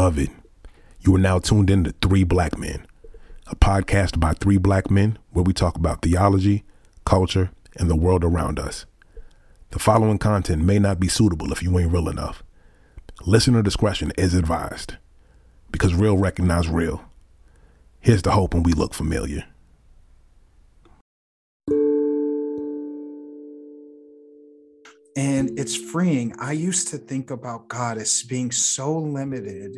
Beloved, you are now tuned in to Three Black Men, a podcast by three black men where we talk about theology, culture, and the world around us. The following content may not be suitable if you ain't real enough. Listener discretion is advised because real recognize real. Here's the hope when we look familiar. and it's freeing. I used to think about God as being so limited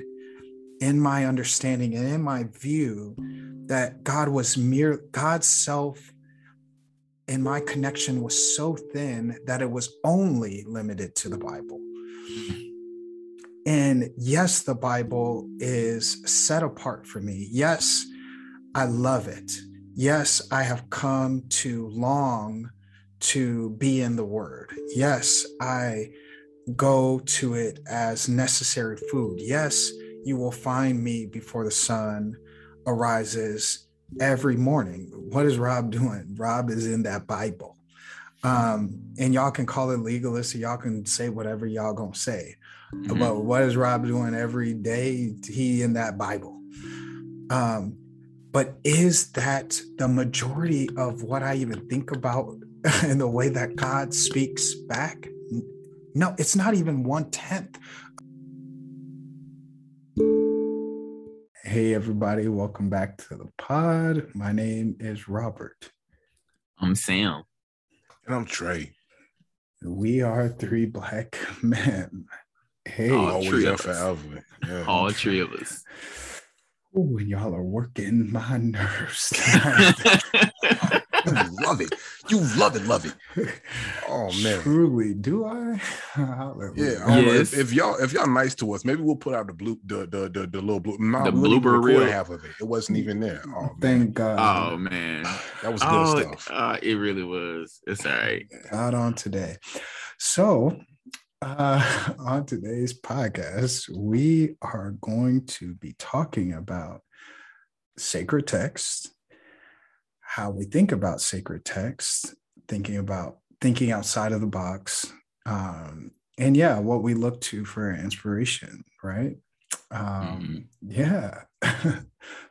in my understanding and in my view that God was mere God's self and my connection was so thin that it was only limited to the Bible. And yes, the Bible is set apart for me. Yes, I love it. Yes, I have come to long to be in the word. Yes, I go to it as necessary food. Yes, you will find me before the sun arises every morning. What is Rob doing? Rob is in that Bible. Um, and y'all can call it legalist, y'all can say whatever y'all gonna say. Mm-hmm. But what is Rob doing every day? He in that Bible. Um, but is that the majority of what I even think about in the way that God speaks back? No, it's not even one tenth. Hey, everybody, welcome back to the pod. My name is Robert. I'm Sam. And I'm Trey. We are three black men. Hey, all always and forever. Yeah. All three of us. Oh, y'all are working my nerves. You love it. You love it, love it. Oh man. Truly, do I? yeah. I yes. if, if, y'all if y'all nice to us, maybe we'll put out the blue the the the, the little blue no, the blooper reel half of it. It wasn't even there. Oh, Thank God. Oh man. That was good oh, stuff. Uh, it really was. It's all right. Out on today. So uh, on today's podcast, we are going to be talking about sacred text how we think about sacred texts, thinking about thinking outside of the box, um, and yeah, what we look to for inspiration, right? Um, mm-hmm. Yeah.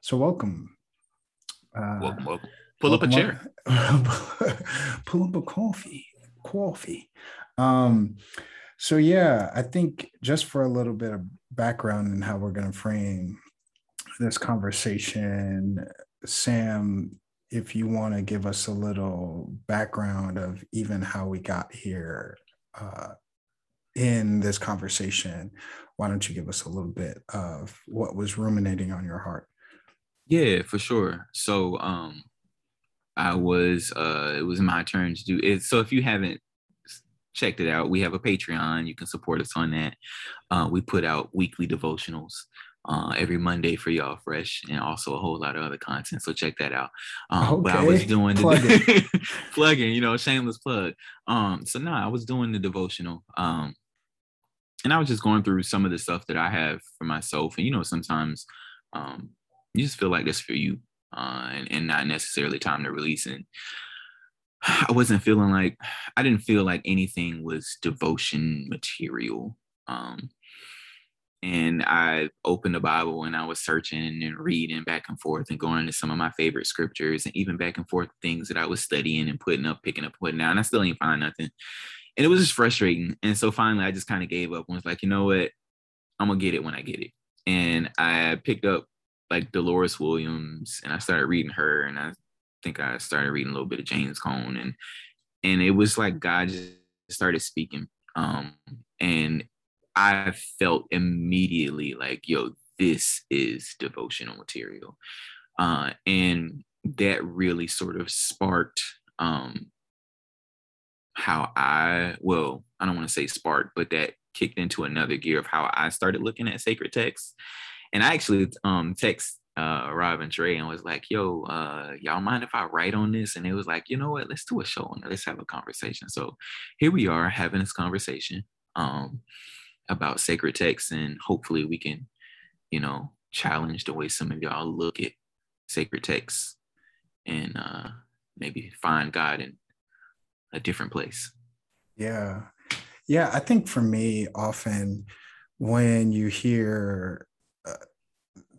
so welcome. Uh, welcome, welcome. Pull welcome up a chair. pull up a coffee. Coffee. Um, so yeah, I think just for a little bit of background and how we're going to frame this conversation, Sam if you want to give us a little background of even how we got here uh, in this conversation, why don't you give us a little bit of what was ruminating on your heart? Yeah, for sure. So um, I was uh, it was my turn to do it. So if you haven't checked it out, we have a Patreon. You can support us on that. Uh, we put out weekly devotionals uh, every Monday for y'all fresh and also a whole lot of other content. So check that out. Um, okay. But I was doing the plugging, you know, shameless plug. Um, so no, I was doing the devotional. Um, and I was just going through some of the stuff that I have for myself. And you know, sometimes um, you just feel like this for you uh, and, and not necessarily time to release. And I wasn't feeling like I didn't feel like anything was devotion material. Um, and I opened the Bible and I was searching and reading back and forth and going into some of my favorite scriptures and even back and forth things that I was studying and putting up, picking up, putting down. And I still ain't find nothing. And it was just frustrating. And so finally I just kind of gave up and was like, you know what? I'm gonna get it when I get it. And I picked up like Dolores Williams and I started reading her and I think I started reading a little bit of James Cone and and it was like God just started speaking. Um and I felt immediately like, yo, this is devotional material. Uh, and that really sort of sparked um, how I, well, I don't want to say sparked, but that kicked into another gear of how I started looking at sacred texts. And I actually um, text uh, Rob and Trey and was like, yo, uh, y'all mind if I write on this? And it was like, you know what, let's do a show on it. Let's have a conversation. So here we are having this conversation. Um, about sacred texts and hopefully we can you know challenge the way some of y'all look at sacred texts and uh maybe find god in a different place. Yeah. Yeah i think for me often when you hear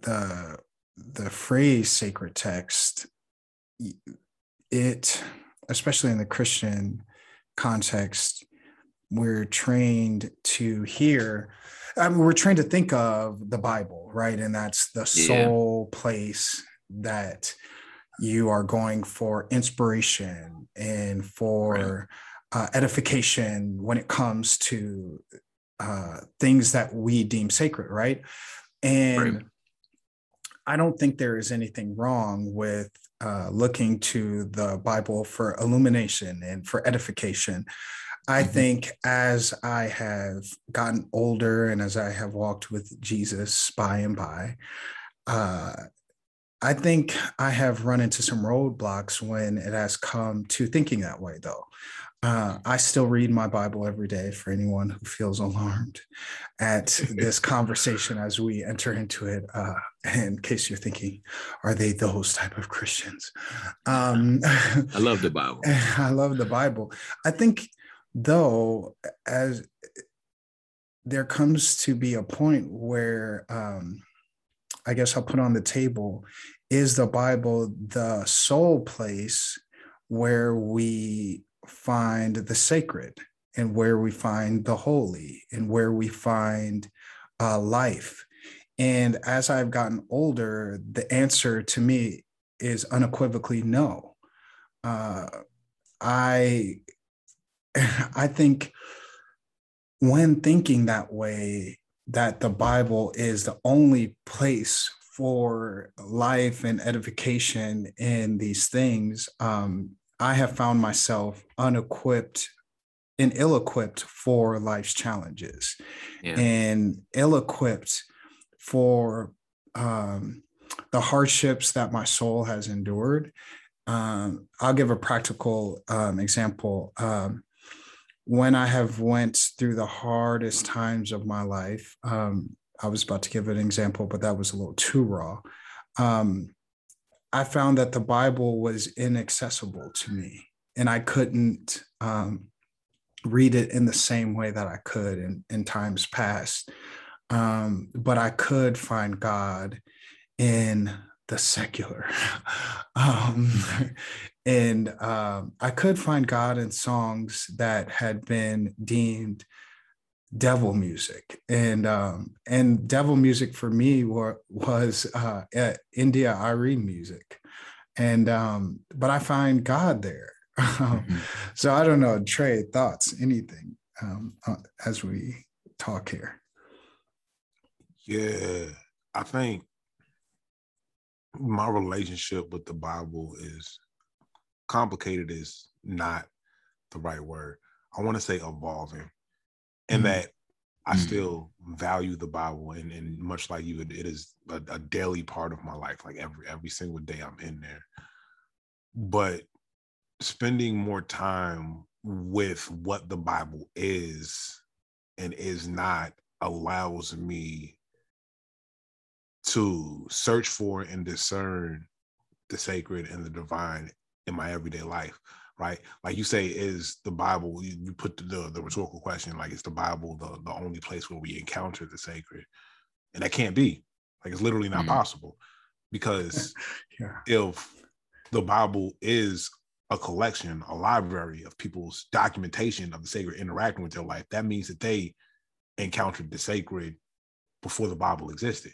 the the phrase sacred text it especially in the christian context we're trained to hear I mean, we're trained to think of the bible right and that's the Yeah. sole place that you are going for inspiration and for uh, edification when it comes to uh, things that we deem sacred right and Right. I don't think there is anything wrong with uh, looking to the Bible for illumination and for edification. I think as I have gotten older and as I have walked with Jesus by and by, uh, I think I have run into some roadblocks when it has come to thinking that way, though. Uh, I still read my Bible every day for anyone who feels alarmed at this conversation as we enter into it. Uh, in case you're thinking, are they those type of Christians? Um, I love the Bible. I love the Bible. I think, though, as there comes to be a point where um, I guess I'll put on the table is the Bible the sole place where we find the sacred and where we find the holy and where we find uh, life. And as I've gotten older, the answer to me is unequivocally no. Uh, I I think when thinking that way, that the Bible is the only place for life and edification in these things, um, I have found myself unequipped and ill equipped for life's challenges Yeah. and ill equipped for um, the hardships that my soul has endured. Um, I'll give a practical um, example. When I have went through the hardest times of my life, um, I was about to give an example, but that was a little too raw. Um, I found that the Bible was inaccessible to me, and I couldn't um, read it in the same way that I could in, in times past. Um, but I could find God in the secular. um, and um, I could find God in songs that had been deemed devil music. And um, and devil music for me were, was uh, India.Arie music. And um, but I find God there. Mhm. so I don't know, Trey, thoughts, anything um, uh, as we talk here. Yeah, I think my relationship with the Bible is complicated is not the right word. I want to say evolving, and Mhm. that I Mhm. still value the Bible, and, and much like you, it, it is a, a daily part of my life. Like every every single day, I'm in there. But spending more time with what the Bible is and is not allows me to search for and discern the sacred and the divine in my everyday life right? Like you say is the bible you, you put the, the the rhetorical question like is the bible the, the only place where we encounter the sacred? And that can't be. Like it's literally not Mhm. possible. Because Yeah. if the bible is a collection a library of people's documentation of the sacred interacting with their life that means that they encountered the sacred before the bible existed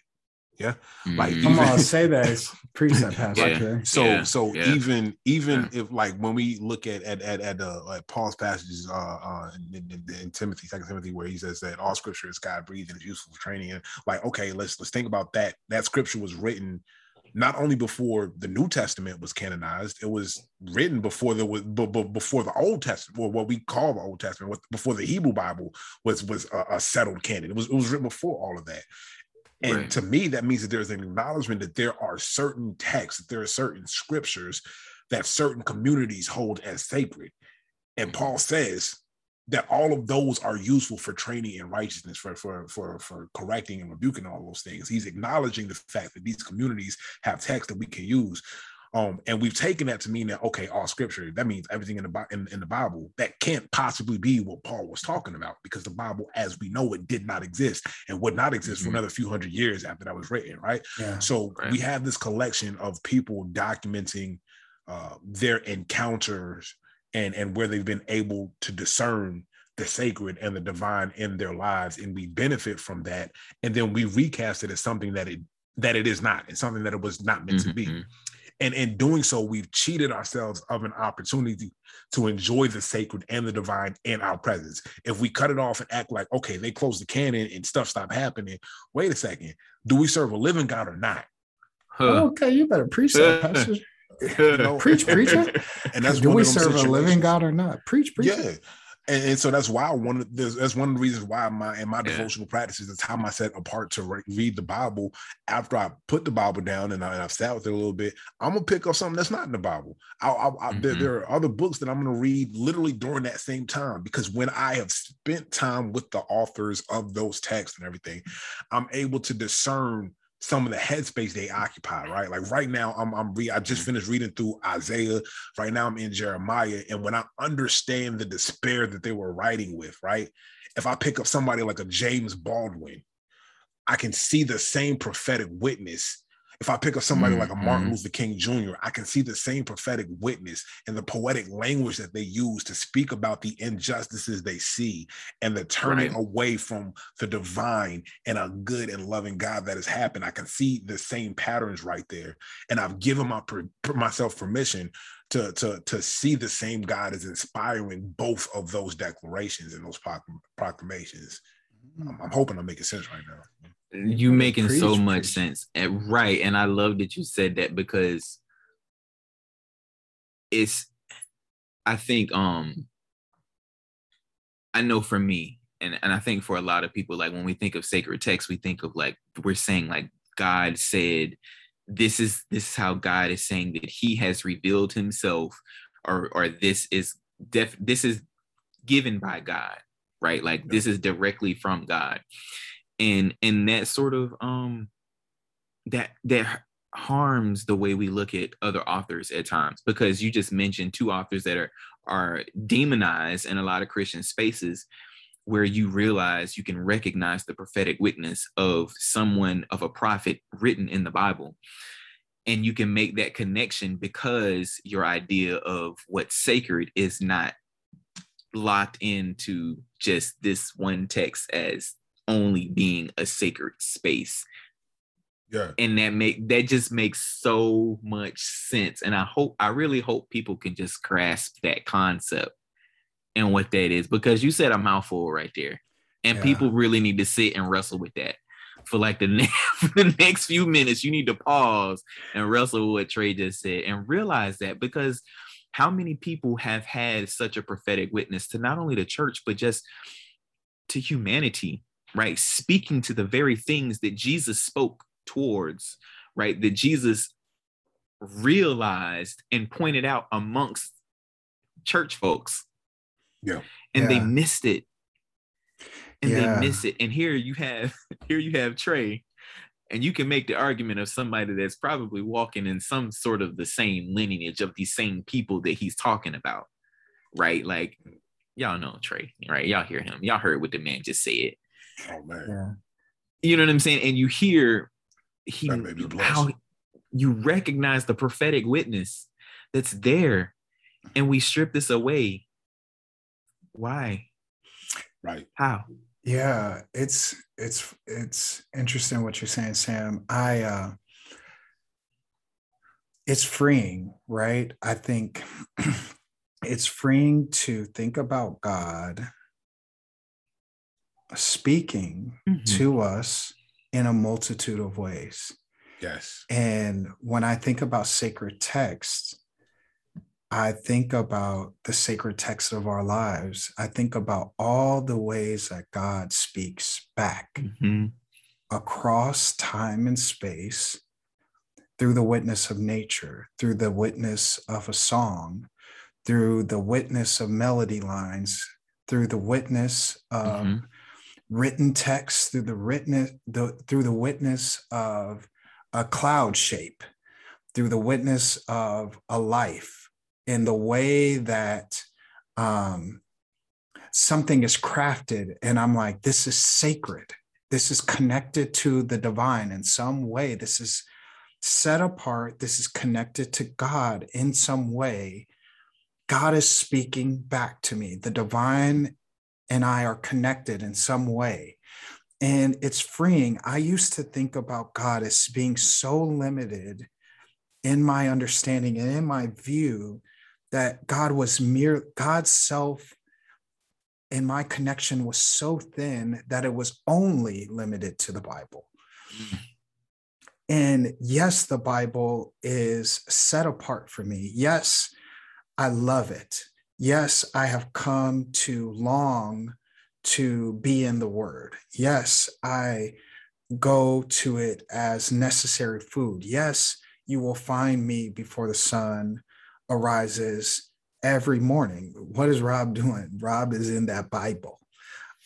yeah Like, Mhm. Come Even- on, say that. Preach that passage. Yeah. Trey. so Yeah, so yeah. even even Yeah. if like when we look at at at, at uh at paul's passages uh uh in, in, in timothy second timothy where he says that all scripture is god breathed and is useful for training and like okay let's let's think about that that scripture was written not only before the new testament was canonized it was written before the was b- b- before the old testament or what we call the old testament before the hebrew bible was was a, a settled canon it was it was written before all of that and Right. to me, that means that there's an acknowledgement that there are certain texts, that there are certain scriptures that certain communities hold as sacred. And Paul says that all of those are useful for training in righteousness, for for for for correcting and rebuking all those things. He's acknowledging the fact that these communities have texts that we can use. Um, and we've taken that to mean that okay, all scripture that means everything in the in, in the Bible that can't possibly be what Paul was talking about because the Bible, as we know it, did not exist and would not exist mm-hmm. for another few hundred years after that was written, right? Yeah. So right. we have this collection of people documenting uh, their encounters and and where they've been able to discern the sacred and the divine in their lives and we benefit from that and then we recast it as something that it that it is not it's something that it was not meant mm-hmm. to be mm-hmm. And in doing so, we've cheated ourselves of an opportunity to enjoy the sacred and the divine in our presence. If we cut it off and act like, okay, they closed the canon and stuff stopped happening, wait a second, do we serve a living God or not? Huh. Okay, you better preach that, Pastor. you know, preach, preacher. And that's do we serve a living God or not? Preach, preach. Yeah and, and, so that's why one of the, that's one of the reasons why my in my yeah. devotional practices the time I set apart to re- read the Bible after I put the Bible down and, I, have sat with it a little bit. I'm gonna pick up something that's not in the Bible. I, I, mm-hmm. there, there, are other books that I'm gonna read literally during that same time because when I have spent time with the authors of those texts and everything, I'm able to discern some of the headspace they occupy, right? Like right now, I'm I'm re- I just mm-hmm. finished reading through Isaiah. Right now, I'm in Jeremiah, and when I understand the despair that they were writing with, right? If I pick up somebody like a James Baldwin, I can see the same prophetic witness if I pick up somebody mm-hmm. like a Martin mm-hmm. Luther King Jr., I can see the same prophetic witness and the poetic language that they use to speak about the injustices they see and the turning right. away from the divine and a good and loving God that has happened. I can see the same patterns right there. And I've given my, myself permission to, to, to see the same God as inspiring both of those declarations and those proclamations. I'm, I'm hoping I'm making sense right now you making preach, so much preach. sense. And right and i love that you said that because it's i think um i know for me and and i think for a lot of people like when we think of sacred text we think of like we're saying like god said this is this is how god is saying that he has revealed himself or or this is def this is given by god right? Like this is directly from god and and that sort of um that that harms the way we look at other authors at times because you just mentioned two authors that are are demonized in a lot of Christian spaces where you realize you can recognize the prophetic witness of someone of a prophet written in the Bible. And you can make that connection because your idea of what's sacred is not locked into just this one text as only being a sacred space. Yeah. And that make that just makes so much sense. And I hope I really hope people can just grasp that concept and what that is because you said a mouthful right there. And yeah. people really need to sit and wrestle with that. For like the next, the next few minutes, you need to pause and wrestle with what Trey just said and realize that because how many people have had such a prophetic witness to not only the church, but just to humanity right? Speaking to the very things that Jesus spoke towards, right? That Jesus realized and pointed out amongst church folks. Yeah. And yeah. they missed it. And yeah. they miss it. And here you have here you have Trey and you can make the argument of somebody that's probably walking in some sort of the same lineage of these same people that he's talking about. Right? Like y'all know Trey, right? Y'all hear him. Y'all heard what the man just said. Oh man. Yeah. You know what I'm saying? And you hear he how you recognize the prophetic witness that's there and we strip this away. Why? Right. How? Yeah, it's it's it's interesting what you're saying, Sam. I uh it's freeing, right? I think it's freeing to think about God speaking mm-hmm. to us in a multitude of ways. Yes. And when I think about sacred texts, I think about the sacred text of our lives. I think about all the ways that God speaks back mm-hmm. across time and space through the witness of nature, through the witness of a song, through the witness of melody lines, through the witness of mm-hmm written text through the written the, through the witness of a cloud shape through the witness of a life in the way that um, something is crafted. And I'm like, this is sacred. This is connected to the divine in some way. This is set apart. This is connected to God in some way. God is speaking back to me. The divine and I are connected in some way. And it's freeing. I used to think about God as being so limited in my understanding and in my view that God was mere, God's self and my connection was so thin that it was only limited to the Bible. Mm. And yes, the Bible is set apart for me. Yes, I love it. Yes, I have come to long to be in the Word. Yes, I go to it as necessary food. Yes, you will find me before the sun arises every morning. What is Rob doing? Rob is in that Bible.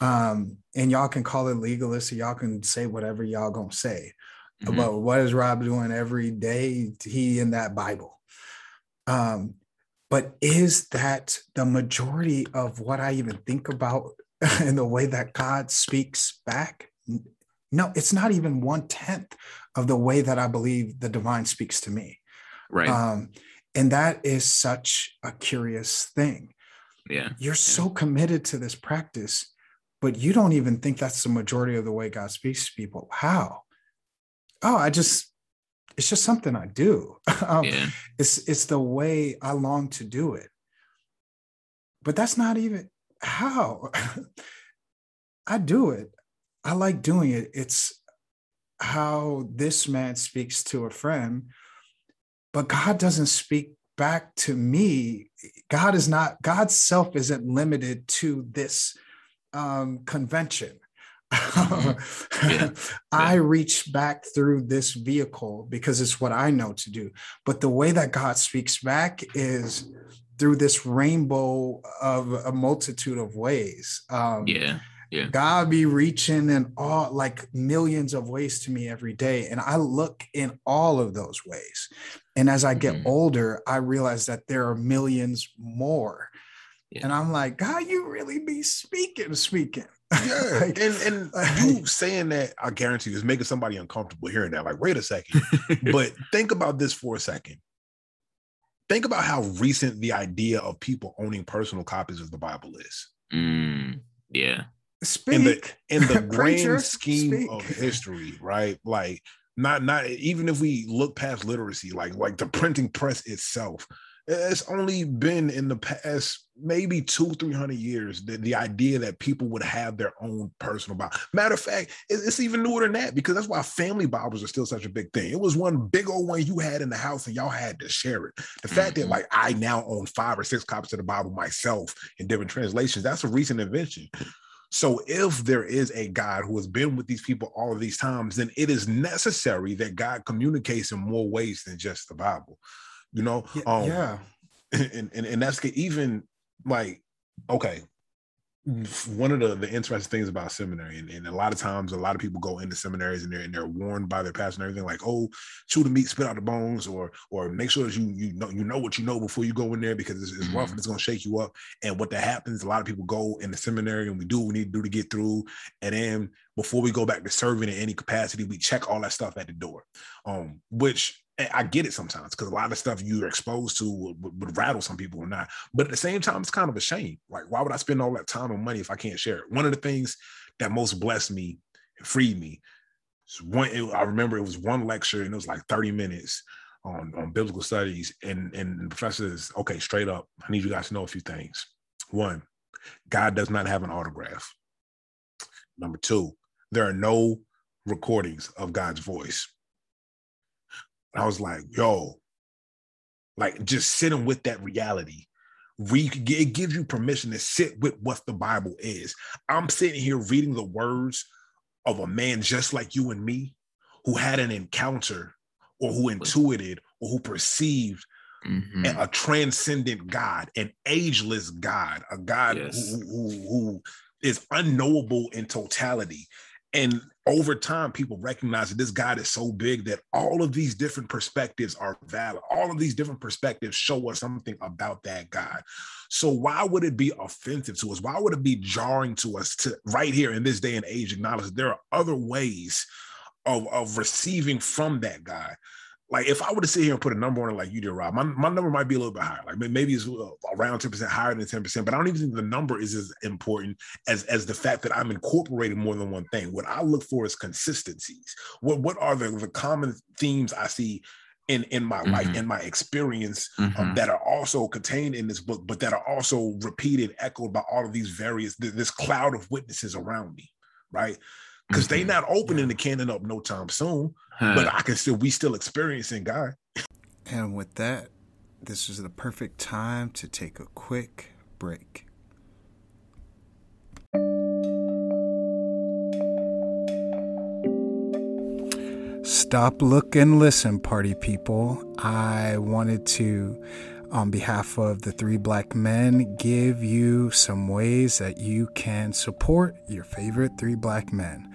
Um, and y'all can call it legalist, or y'all can say whatever y'all gonna say. Mm-hmm. But what is Rob doing every day? He in that Bible. Um, but is that the majority of what I even think about in the way that God speaks back? No, it's not even one tenth of the way that I believe the divine speaks to me. Right. Um, and that is such a curious thing. Yeah. You're yeah. so committed to this practice, but you don't even think that's the majority of the way God speaks to people. How? Oh, I just, it's just something I do. um, yeah. It's it's the way I long to do it. But that's not even how I do it. I like doing it. It's how this man speaks to a friend, but God doesn't speak back to me. God is not, God's self isn't limited to this um, convention. Yeah. I reach back through this vehicle because it's what I know to do. But the way that God speaks back is through this rainbow of a multitude of ways. Um, yeah yeah. God be reaching in all like millions of ways to me every day. And I look in all of those ways. And as I get mm-hmm. older, I realize that there are millions more. Yeah. And I'm like, God, you really be speaking, speaking. Yeah. like, and and you saying that, I guarantee you, is making somebody uncomfortable hearing that. Like, wait a second. but think about this for a second. Think about how recent the idea of people owning personal copies of the Bible is. Mm, yeah Speak. in the in the grand scheme speak. of history, right? Like not not even if we look past literacy, like like the printing press itself, it's only been in the past maybe two three hundred years the, the idea that people would have their own personal bible matter of fact it's, even newer than that because that's why family bibles are still such a big thing it was one big old one you had in the house and y'all had to share it the fact that mm-hmm. like i now own five or six copies of the bible myself in different translations that's a recent invention so if there is a God who has been with these people all of these times, then it is necessary that God communicates in more ways than just the Bible. You know? Yeah. Um, yeah. And, and and that's even like, okay, one of the, the interesting things about seminary, and, and, a lot of times, a lot of people go into seminaries and they're and they're warned by their pastor and everything, like, "Oh, chew the meat, spit out the bones," or or make sure that you you know you know what you know before you go in there because it's, it's rough and mm-hmm. it's going to shake you up. And what that happens, a lot of people go in the seminary and we do what we need to do to get through, and then before we go back to serving in any capacity, we check all that stuff at the door, um, which I get it sometimes because a lot of stuff you're exposed to would, would, rattle some people or not. But at the same time, it's kind of a shame. Like, why would I spend all that time and money if I can't share it? One of the things that most blessed me and freed me one. It, I remember it was one lecture and it was like 30 minutes on, on biblical studies. And, and the professor is, okay, straight up, I need you guys to know a few things. One, God does not have an autograph. Number two, there are no recordings of God's voice. I was like, yo, like just sitting with that reality. Re- it gives you permission to sit with what the Bible is. I'm sitting here reading the words of a man just like you and me who had an encounter or who intuited or who perceived mm-hmm. a, a, transcendent God, an ageless God, a God yes. who, who, who is unknowable in totality. And over time, people recognize that this God is so big that all of these different perspectives are valid. All of these different perspectives show us something about that God. So why would it be offensive to us? Why would it be jarring to us to right here in this day and age acknowledge that there are other ways of, of receiving from that God? Like if I were to sit here and put a number on it like you did, Rob, my, my number might be a little bit higher. Like maybe it's uh, around 10% higher than 10%, but I don't even think the number is as important as, as the fact that I'm incorporating more than one thing. What I look for is consistencies. What what are the, the common themes I see in in my mm-hmm. life in my experience um, mm-hmm. um, that are also contained in this book but that are also repeated echoed by all of these various this cloud of witnesses around me right because mm-hmm. they not opening the canon up no time soon. Huh. But I can still we still experiencing God. And with that, this is the perfect time to take a quick break. Stop, look, and listen, party people. I wanted to on behalf of the three black men, give you some ways that you can support your favorite three black men.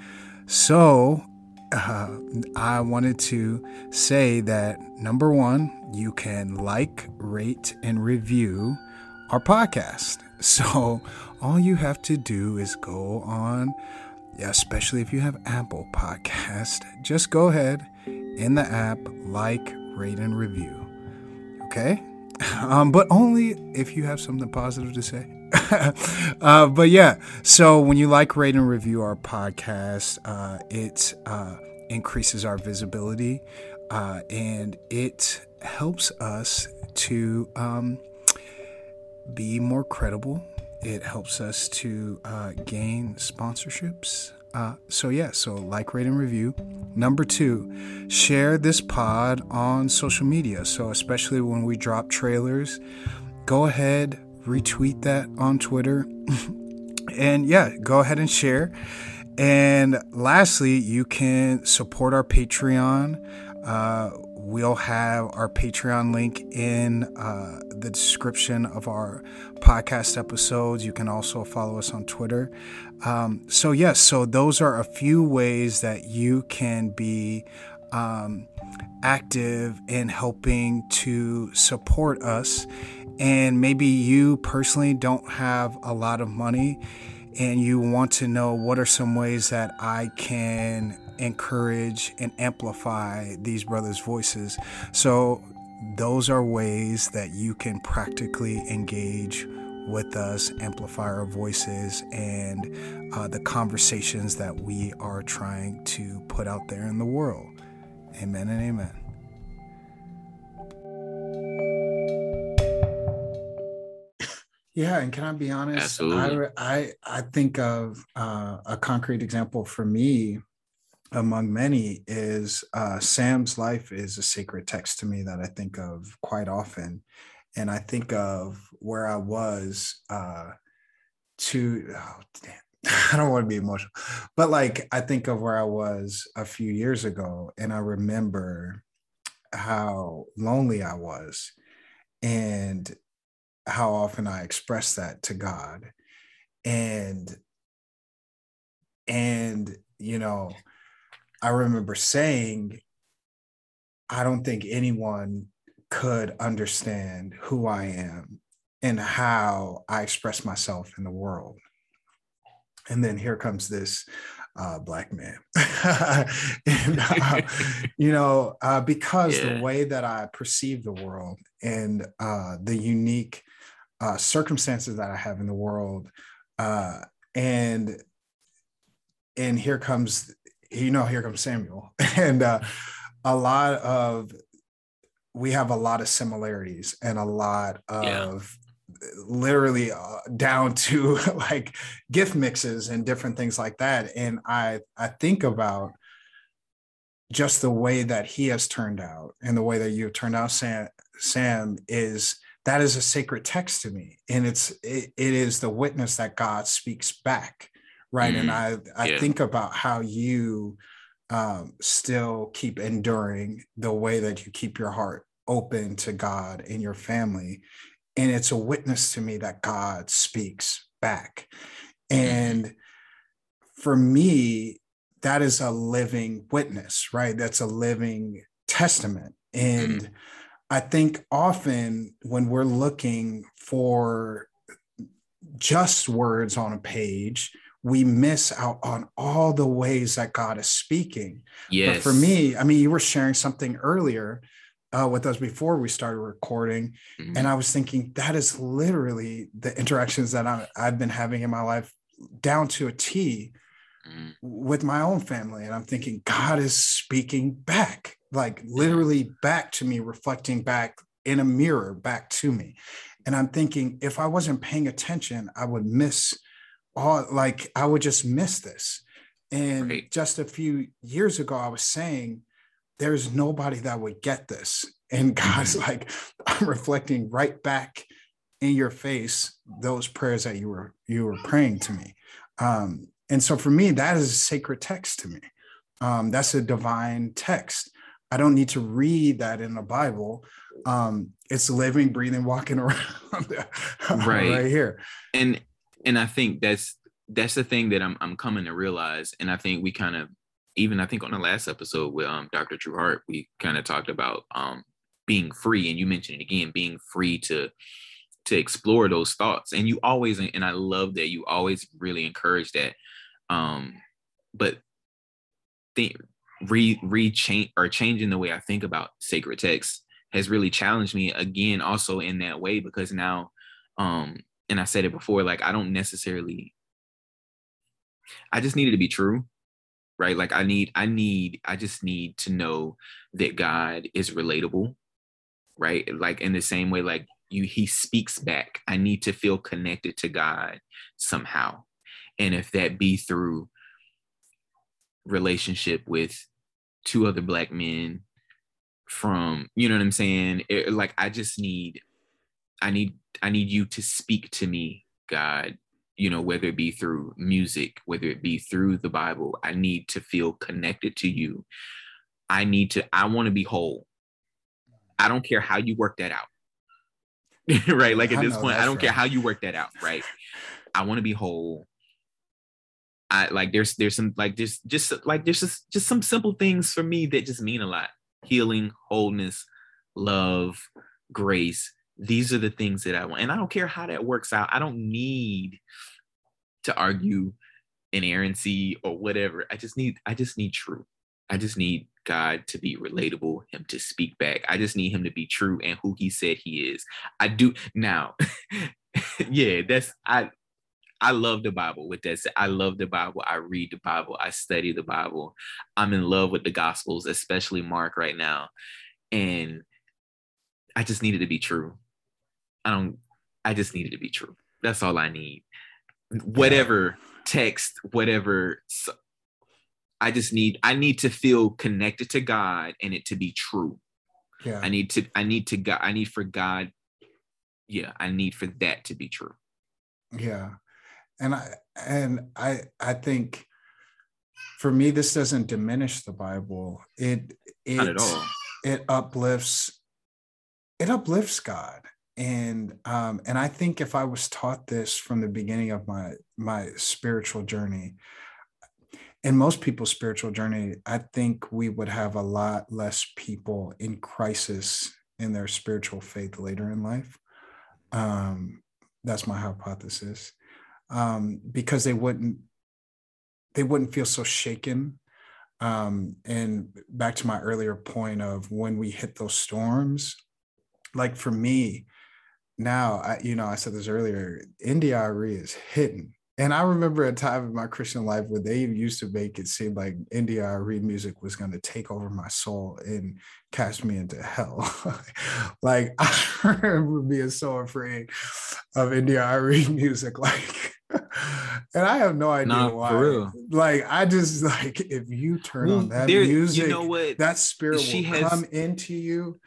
So, uh, I wanted to say that number one, you can like, rate, and review our podcast. So, all you have to do is go on, especially if you have Apple Podcast, just go ahead in the app, like, rate, and review. Okay? um, but only if you have something positive to say. uh, but yeah, so when you like, rate, and review our podcast, uh, it uh, increases our visibility uh, and it helps us to um, be more credible. It helps us to uh, gain sponsorships. Uh, so, yeah, so like, rate, and review. Number two, share this pod on social media. So, especially when we drop trailers, go ahead, retweet that on Twitter. and yeah, go ahead and share. And lastly, you can support our Patreon. Uh, we'll have our Patreon link in uh, the description of our podcast episodes. You can also follow us on Twitter. Um, so, yes, so those are a few ways that you can be um, active in helping to support us. And maybe you personally don't have a lot of money and you want to know what are some ways that I can encourage and amplify these brothers' voices. So, those are ways that you can practically engage with us, amplify our voices, and uh, the conversations that we are trying to put out there in the world. Amen and amen. Yeah, and can I be honest? Absolutely. I I, I think of uh, a concrete example for me among many is uh, Sam's life is a sacred text to me that I think of quite often. And I think of where I was uh, to, oh, damn, I don't want to be emotional, but like I think of where I was a few years ago, and I remember how lonely I was and how often I expressed that to God. And, and, you know, I remember saying, I don't think anyone could understand who I am and how I express myself in the world. And then here comes this uh, black man. and, uh, you know, uh, because yeah. the way that I perceive the world and uh, the unique uh, circumstances that I have in the world, uh, and and here comes you know, here comes Samuel. and uh, a lot of, we have a lot of similarities and a lot of yeah. literally uh, down to like gift mixes and different things like that. And I, I think about just the way that he has turned out and the way that you have turned out, Sam, Sam is that is a sacred text to me. And it's, it, it is the witness that God speaks back right mm, and i i yeah. think about how you um, still keep enduring the way that you keep your heart open to god and your family and it's a witness to me that god speaks back mm-hmm. and for me that is a living witness, right? That's a living testament. And mm-hmm. I think often when we're looking for just words on a page, we miss out on all the ways that God is speaking. Yes. But for me, I mean, you were sharing something earlier uh, with us before we started recording, mm-hmm. and I was thinking that is literally the interactions that I, I've been having in my life down to a T mm-hmm. with my own family. And I'm thinking, God is speaking back, like literally back to me, reflecting back in a mirror back to me. And I'm thinking, if I wasn't paying attention, I would miss all, like, I would just miss this. And right. just a few years ago, I was saying, there's nobody that would get this. And God's mm-hmm. like, I'm reflecting right back in your face those prayers that you were you were praying to me. Um, and so for me, that is a sacred text to me. Um, that's a divine text. I don't need to read that in the Bible. Um, it's living, breathing, walking around right. right here. And and I think that's that's the thing that I'm I'm coming to realize. And I think we kind of even I think on the last episode with um, Dr. Drew Hart, we kind of talked about um, being free, and you mentioned it again, being free to to explore those thoughts. And you always, and I love that you always really encourage that. Um, but think re re change or changing the way I think about sacred texts has really challenged me again, also in that way because now, um, and I said it before, like I don't necessarily. I just needed to be true right? Like i need i need i just need to know that god is relatable right? Like in the same way like you he speaks back. I need to feel connected to god somehow. And if that be through relationship with two other black men from you know what i'm saying? It, like i just need i need i need you to speak to me god you know, whether it be through music, whether it be through the Bible, I need to feel connected to you. I need to, I want to be whole. I don't care how you work that out. right. Like at this point, I don't right. care how you work that out. Right. I want to be whole. I like there's there's some like there's just like there's just just some simple things for me that just mean a lot. Healing, wholeness, love, grace, these are the things that I want. And I don't care how that works out. I don't need to argue inerrancy or whatever. I just need, I just need truth. I just need God to be relatable, him to speak back. I just need him to be true and who he said he is. I do now. yeah, that's I I love the Bible with that. I love the Bible. I read the Bible. I study the Bible. I'm in love with the Gospels, especially Mark right now. And I just needed to be true. I don't, I just needed to be true. That's all I need. Whatever text, whatever, I just need, I need to feel connected to God and it to be true. Yeah. I need to, I need to God, I need for God. Yeah. I need for that to be true. Yeah. And I, and I, I think for me, this doesn't diminish the Bible. It, it, Not at all. It uplifts, it uplifts God and um, and I think if I was taught this from the beginning of my my spiritual journey, and most people's spiritual journey, I think we would have a lot less people in crisis in their spiritual faith later in life. Um, that's my hypothesis, um, because they wouldn't they wouldn't feel so shaken. Um, and back to my earlier point of when we hit those storms, like for me, now I, you know, I said this earlier, India.Arie is hidden. And I remember a time in my Christian life where they used to make it seem like India.Arie music was going to take over my soul and cast me into hell. like I remember being so afraid of India.Arie music. Like, and I have no idea nah, why. Like, I just like if you turn on that there, music, you know what? that spirit she will has, come into you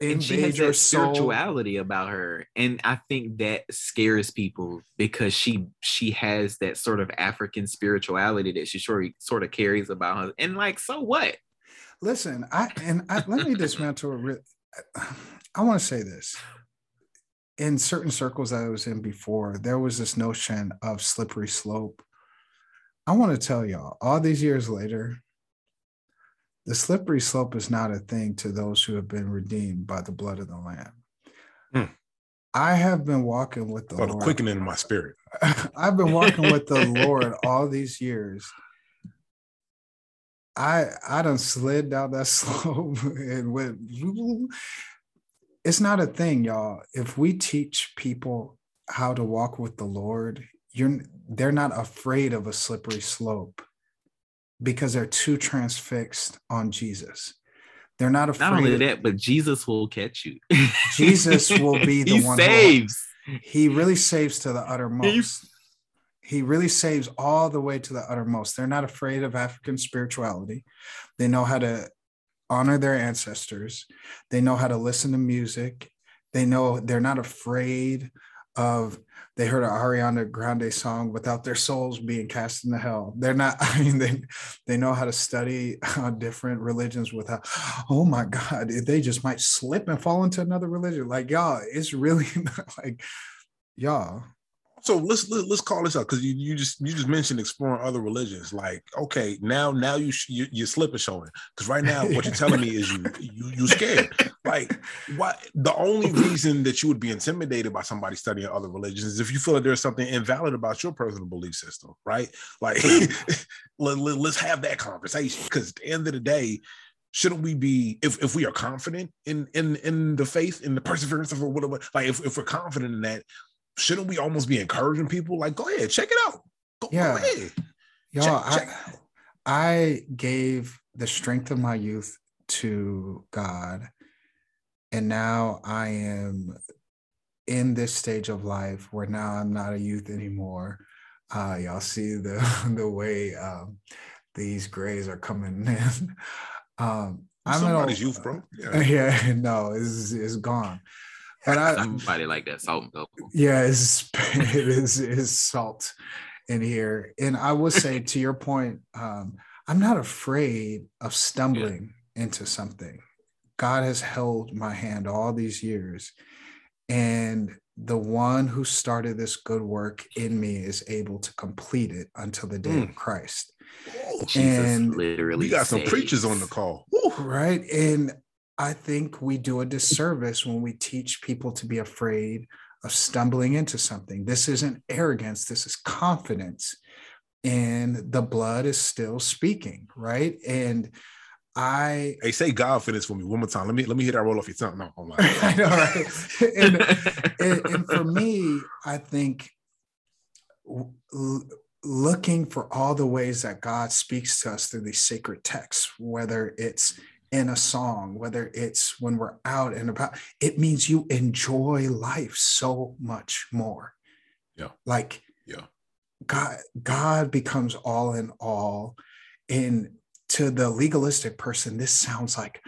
and she has that spirituality about her. And i think that scares people because she she has that sort of african spirituality that she sort of, sort of carries about her. And like so what? Listen i and I, let me dismantle it i want to say this. In certain circles that i was in before there was this notion of slippery slope. I want to tell y'all, all these years later, the slippery slope is not a thing to those who have been redeemed by the blood of the Lamb. Hmm. I have been walking with the the Lord. quickening in my spirit. I've been walking with the Lord all these years. I I done slid down that slope and went. It's not a thing, y'all. If we teach people how to walk with the Lord, you're they're not afraid of a slippery slope because they're too transfixed on Jesus. They're not afraid. Not only of- that, but Jesus will catch you. Jesus will be the he one who- saves. he really saves to the uttermost. He really saves all the way to the uttermost. They're not afraid of African spirituality. They know how to honor their ancestors. They know how to listen to music. They know they're not afraid of they heard an Ariana Grande song without their souls being cast into hell. They're not, I mean, they they know how to study uh, different religions without, oh my God, they just might slip and fall into another religion. Like, y'all, it's really like, y'all, So let's let, let's call this out because you, you just you just mentioned exploring other religions. Like, okay, now now you sh- you your slip is showing because right now what you're telling me is you you you scared. Like, what the only reason that you would be intimidated by somebody studying other religions is if you feel that there's something invalid about your personal belief system, right? Like, let, let, let's have that conversation because at the end of the day. Shouldn't we be if, if we are confident in in in the faith in the perseverance of whatever like if, if we're confident in that shouldn't we almost be encouraging people like go ahead check it out go, go Yeah. ahead Y'all, Check- check I, I gave the strength of my youth to God, and now I am in this stage of life where now I'm not a youth anymore. Uh, y'all see the the way um, these grays are coming in. Um, I'm somebody's old- youth bro yeah. Yeah, no, it's it's gone. But I, Somebody like that salt and pepper. yeah, it's, it is is salt in here. And I will say to your point, um, I'm not afraid of stumbling into something. God has held my hand all these years, and the one who started this good work in me is able to complete it until the day of Christ. Oh, Jesus And literally. we got some preachers on the call Right. And I think we do a disservice when we teach people to be afraid of stumbling into something. This isn't arrogance, this is confidence. And the blood is still speaking, right? And I hey say god for this for me one more time let me let me hear that roll off your tongue no I'm I know, right? And, and, and for me, I think looking for all the ways that God speaks to us through these sacred texts, whether it's in a song, whether it's when we're out and about, it means you enjoy life so much more. Yeah. Like, Yeah. God, God becomes all in all. And to the legalistic person, this sounds like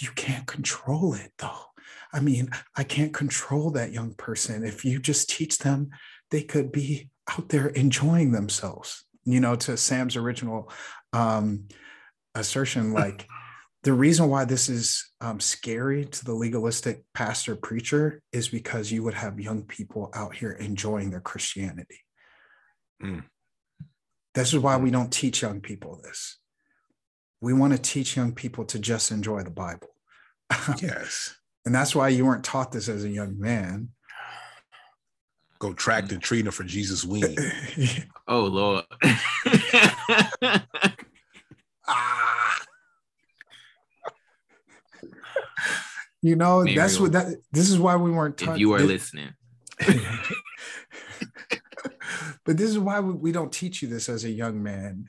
you can't control it though. I mean, I can't control that young person. If you just teach them, they could be out there enjoying themselves. You know, to Sam's original um, assertion, like the reason why this is um, scary to the legalistic pastor preacher is because you would have young people out here enjoying their Christianity. Mm. This is why we don't teach young people this. We want to teach young people to just enjoy the Bible. yes And that's why you weren't taught this as a young man. go track and treat for jesus ween oh Lord. ah you know, that's what that this is why we weren't taught. if you are listening, but this is why we, don't teach you this as a young man.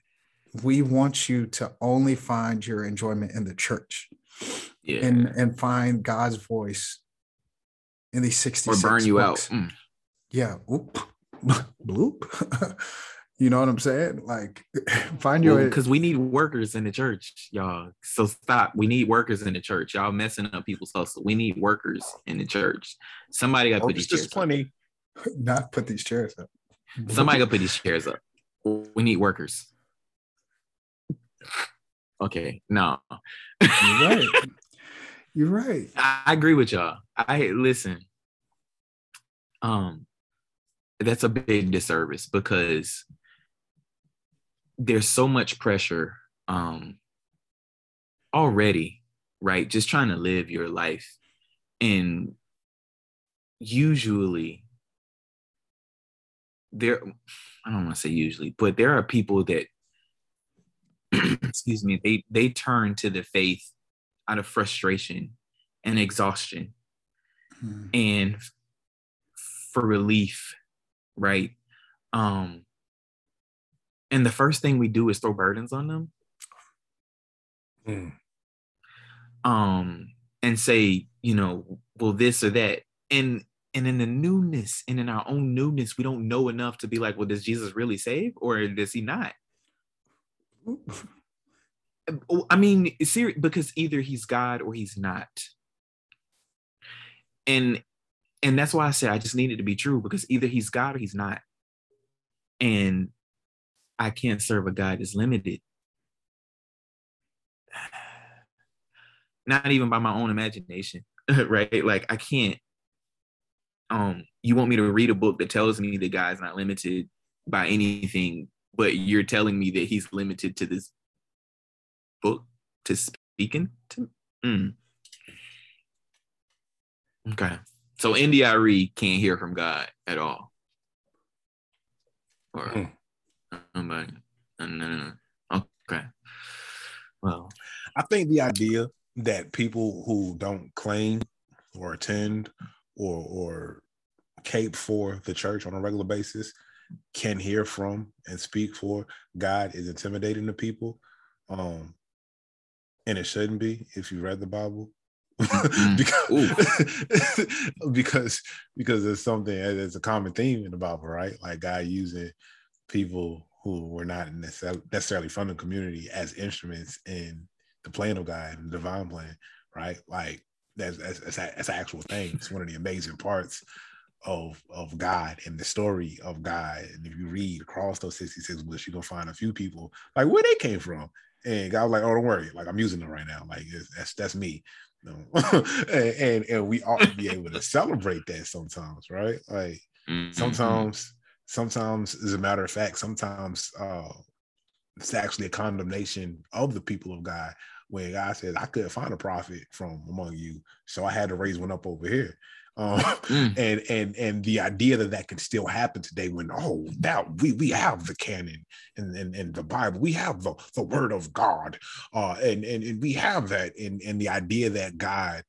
We want you to only find your enjoyment in the church yeah, and and find God's voice in these 60 or burn you out. Mm. Yeah. Oop. Bloop. you know what I'm saying? Like find your because we need workers in the church, y'all. So stop. We need workers in the church. Y'all messing up people's hustle. We need workers in the church. Somebody got to put these there's chairs up. plenty not put these chairs up. Somebody got to put these chairs up. We need workers. Okay, no, You're right. You're right. I I agree with y'all. I listen. Um, that's a big disservice because there's so much pressure um already right? Just trying to live your life. And usually there i don't want to say usually but there are people that excuse me they they turn to the faith out of frustration and exhaustion mm. and for relief right? Um and the first thing we do is throw burdens on them. Mm. um and say you know well this or that. And and in the newness and in our own newness we don't know enough to be like well does jesus really save or does he not? I mean serious because either he's god or he's not. And and that's why i said i just needed to be true because either he's god or he's not. And i can't serve a god that's limited. Not even by my own imagination right? Like i can't. Um you want me to read a book that tells me the guy's not limited by anything but you're telling me that he's limited to this book to speaking to mm. okay. So India.Arie can't hear from God at all. Or mm. Um, nobody uh, no, no, no. okay well i think the idea that people who don't claim or attend or or cape for the church on a regular basis can hear from and speak for God is intimidating to people. Um, and it shouldn't be if you read the Bible. Mm-hmm. because, because because it's something there's a common theme in the Bible, right? Like God using people who were not necessarily from the community as instruments in the plan of God and the divine plan, right? Like that's that's, that's, that's an actual thing. It's one of the amazing parts of of God and the story of God. And if you read across those 66 books, you're gonna find a few people like where they came from. And God was like, oh, don't worry, like I'm using them right now. Like that's that's me. You know? and, and, and we ought to be able to celebrate that sometimes, right? Like mm-hmm. sometimes, sometimes as a matter of fact, sometimes uh it's actually a condemnation of the people of God when God says, I couldn't find a prophet from among you, so I had to raise one up over here. Um, mm. and and and the idea that that can still happen today when oh now we we have the canon and and, and the bible we have the, the word of god uh and, and and we have that and and the idea that god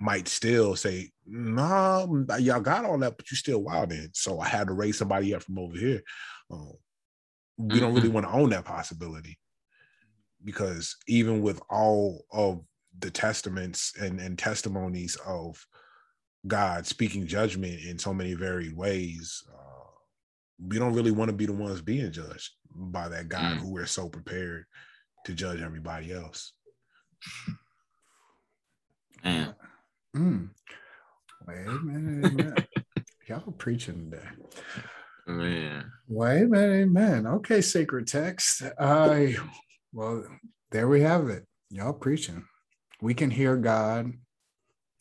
might still say nah, y'all got all that but you still wild in so i had to raise somebody up from over here um, we don't really want to own that possibility because even with all of the testaments and, and testimonies of God speaking judgment in so many varied ways, uh, we don't really want to be the ones being judged by that God mm. who we're so prepared to judge everybody else. Mm. Mm. Wait a minute, amen. Y'all preaching today. Man. Wait a minute, amen. Okay, sacred text. I well, there we have it. Y'all preaching. We can hear God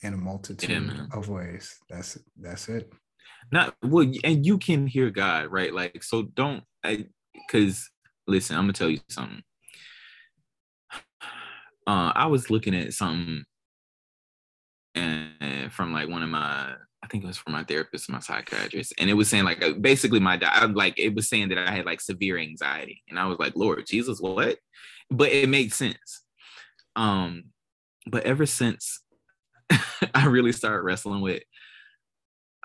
in a multitude yeah, of ways. That's. That's it. Not well, and you can hear God, right? Like, so don't I because listen, I'm gonna tell you something. Uh, I was looking at something and from like one of my I think it was from my therapist, my psychiatrist, and it was saying like uh, basically my I, like it was saying that I had like severe anxiety, and I was like, Lord Jesus, what? But it made sense. Um, but ever since I really started wrestling with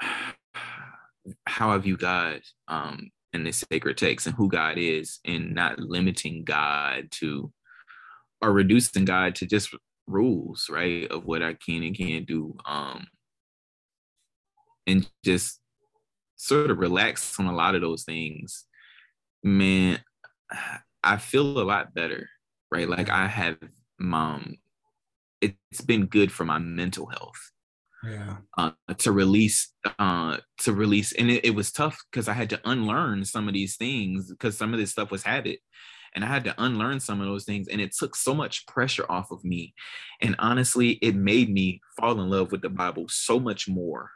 how I view God um, in this sacred text and who God is, and not limiting God to or reducing God to just rules, right, of what I can and can't do, um, and just sort of relax on a lot of those things. Man, I feel a lot better, right? Like I have um it's been good for my mental health yeah uh, to release uh to release and it, it was tough because i had to unlearn some of these things because some of this stuff was habit and i had to unlearn some of those things and it took so much pressure off of me and honestly it made me fall in love with the bible so much more.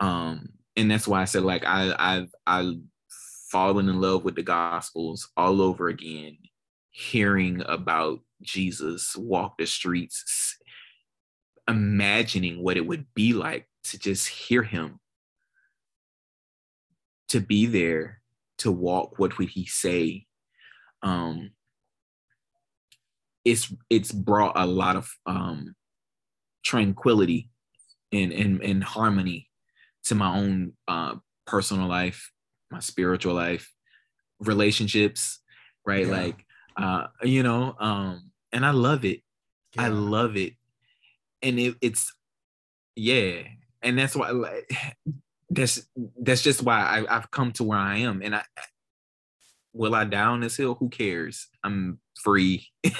Um and that's why i said like i i i falling in love with the gospels all over again hearing about jesus walk the streets imagining what it would be like to just hear him to be there to walk what would he say um it's it's brought a lot of um tranquility and and, and harmony to my own uh personal life my spiritual life relationships right? Yeah. like uh you know um and i love it. Yeah. i love it. And it, it's yeah. And that's why like that's that's just why I, i've come to where i am. And i will i die on this hill? Who cares? I'm free.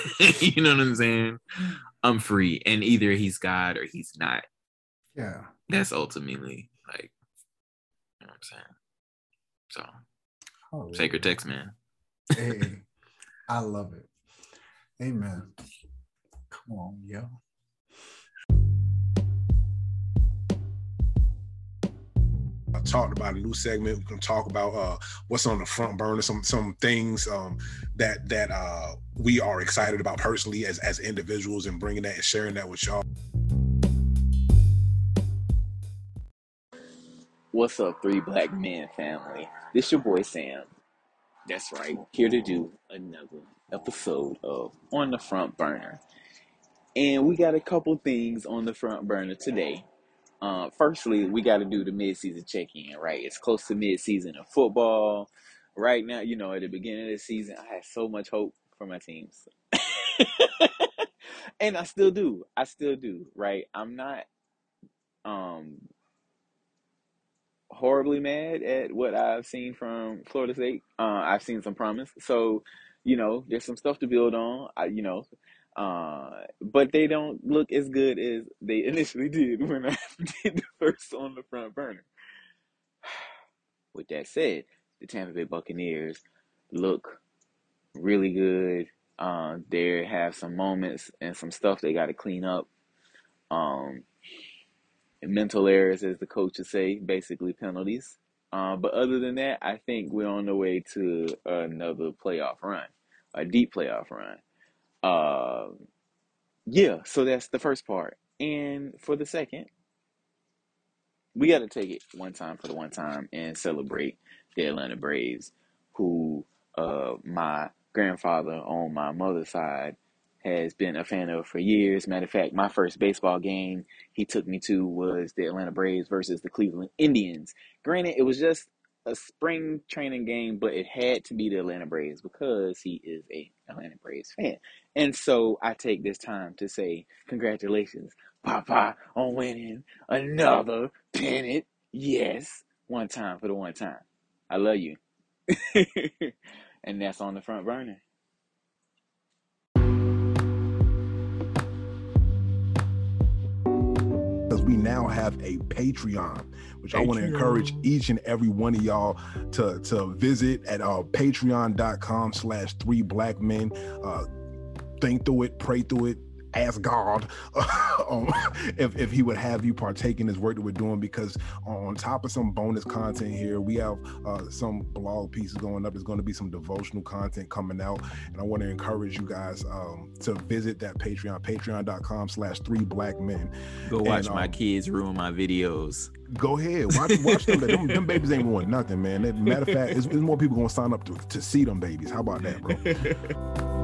You know what i'm saying? I'm free. And either he's god or he's not. Yeah. That's ultimately like you know what i'm saying? So oh, sacred text, man. hey, I love it. Amen. Come on, yo. I talked about a new segment. We're gonna talk about uh, what's on the front burner, some some things um, that that uh, we are excited about personally as as individuals, and bringing that and sharing that with y'all. What's up, three black men family? This your boy Sam. That's right, here to do another episode of On the Front Burner. And we got a couple things on the front burner today. Uh, firstly, we got to do the midseason check-in, right? It's close to midseason of football. Right now, you know, at the beginning of the season, I had so much hope for my teams. and I still do. I still do, right? I'm not um horribly mad at what I've seen from Florida State. Uh, I've seen some promise, so you know there's some stuff to build on. I, you know, uh, but they don't look as good as they initially did when I did the first on the front burner. With that said, the Tampa Bay Buccaneers look really good. Uh, they have some moments and some stuff they got to clean up. Um, mental errors, as the coaches say, basically penalties. Uh, but other than that, I think we're on the way to another playoff run, a deep playoff run. Uh, yeah, so that's the first part. And for the second, we got to take it one time for the one time and celebrate the Atlanta Braves, who uh, my grandfather on my mother's side has been a fan of for years. Matter of fact, my first baseball game he took me to was the Atlanta Braves versus the Cleveland Indians. Granted, it was just a spring training game, but it had to be the Atlanta Braves because he is a Atlanta Braves fan. And so I take this time to say congratulations, Papa, on winning another pennant. Yes, one time for the one time. I love you. and that's on the front burner. Because we now have a Patreon, which Patreon. I want to encourage each and every one of y'all to to visit at uh, patreon.com slash three black men. Uh, think through it, pray through it, ask God um, if, if he would have you partake in this work that we're doing because on top of some bonus content here, we have uh, some blog pieces going up. There's going to be some devotional content coming out. And I want to encourage you guys um, to visit that Patreon, patreon.com slash three black men. Go watch and, my um, kids ruin my videos. Go ahead, watch, watch them, them. them. babies ain't ruined nothing, man. Matter of fact, it's more people going to sign up to, to see them babies. How about that, bro?